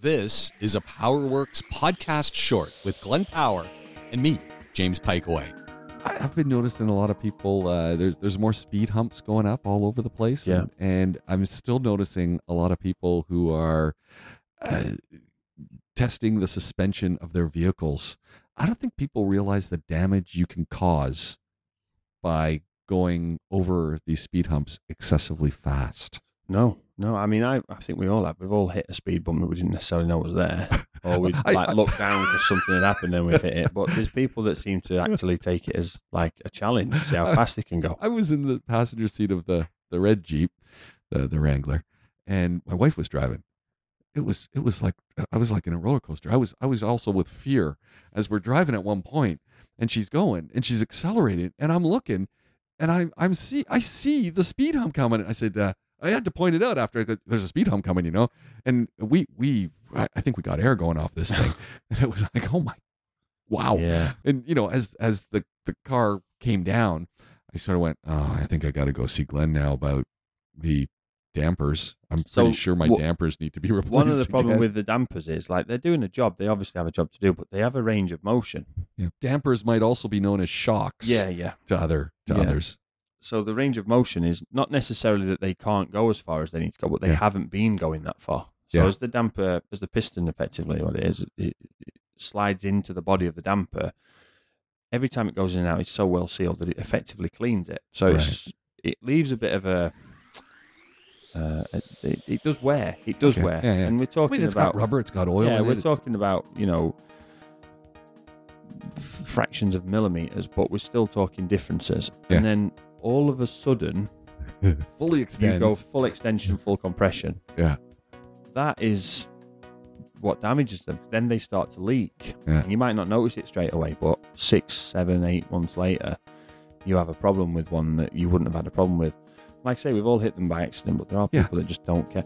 This is a PowerWorks podcast short with Glenn Power and me, James Piecowye. I- I've been noticing a lot of people. Uh, there's there's more speed humps going up all over the place. Yeah. and, and I'm still noticing a lot of people who are uh, testing the suspension of their vehicles. I don't think people realize the damage you can cause by going over these speed humps excessively fast. No, no. I mean, I, I think we all have. We've all hit a speed bump that we didn't necessarily know was there, or we I- like I- look down because something had happened and we've hit it. But there's people that seem to actually take it as like a challenge, see how fast they can go. I was in the passenger seat of the the red Jeep, the the Wrangler, and my wife was driving. It was it was like I was like in a roller coaster. I was I was also with fear as we're driving at one point, and she's going and she's accelerating, and I'm looking, and I I'm see I see the speed hump coming. and I said uh, I had to point it out after there's a speed hump coming, you know, and we we I think we got air going off this thing, and it was like oh my, wow, Yeah, and you know as as the the car came down i sort of went oh i think i got to go see glenn now about the dampers i'm So, pretty sure my dampers need to be replaced one of the problem with the dampers is like they're doing a job. They obviously have a job to do, but they have a range of motion. Yeah. dampers might also be known as shocks Yeah, yeah. to other to Yeah. others So the range of motion is not necessarily that they can't go as far as they need to go, but they Yeah. haven't been going that far. So Yeah. as the damper, as the piston, effectively what it is, it, it slides into the body of the damper. Every time it goes in and out, it's so well sealed that it effectively cleans it. So it's, it leaves a bit of a. Uh, it, it does wear. It does Okay. wear, Yeah, yeah. and we're i talking mean it's about got rubber it's got oil yeah, we're it. talking about you know f- fractions of millimeters, but we're still talking differences. Yeah. And then all of a sudden, fully you go full extension, full compression. Yeah. That is what damages them. Then they start to leak. Yeah. And you might not notice it straight away, but six, seven, eight months later, you have a problem with one that you wouldn't have had a problem with. Like I say, we've all hit them by accident, but there are Yeah. people that just don't care.